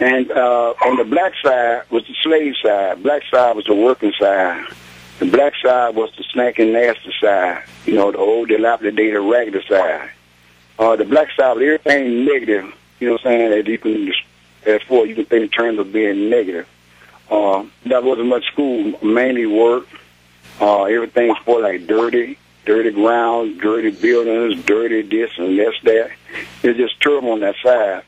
And uh, on the black side was the slave side. Black side was the working side. The black side was the snacking nasty side. You know, the old dilapidated raggedy side. Uh, the black side was everything negative. You know what I'm saying? That you can, as for you can think in terms of being negative. Uh, that wasn't much school, mainly work. Uh, everything's for like dirty, dirty ground, dirty buildings, dirty this and that's that. It's just terrible on that side.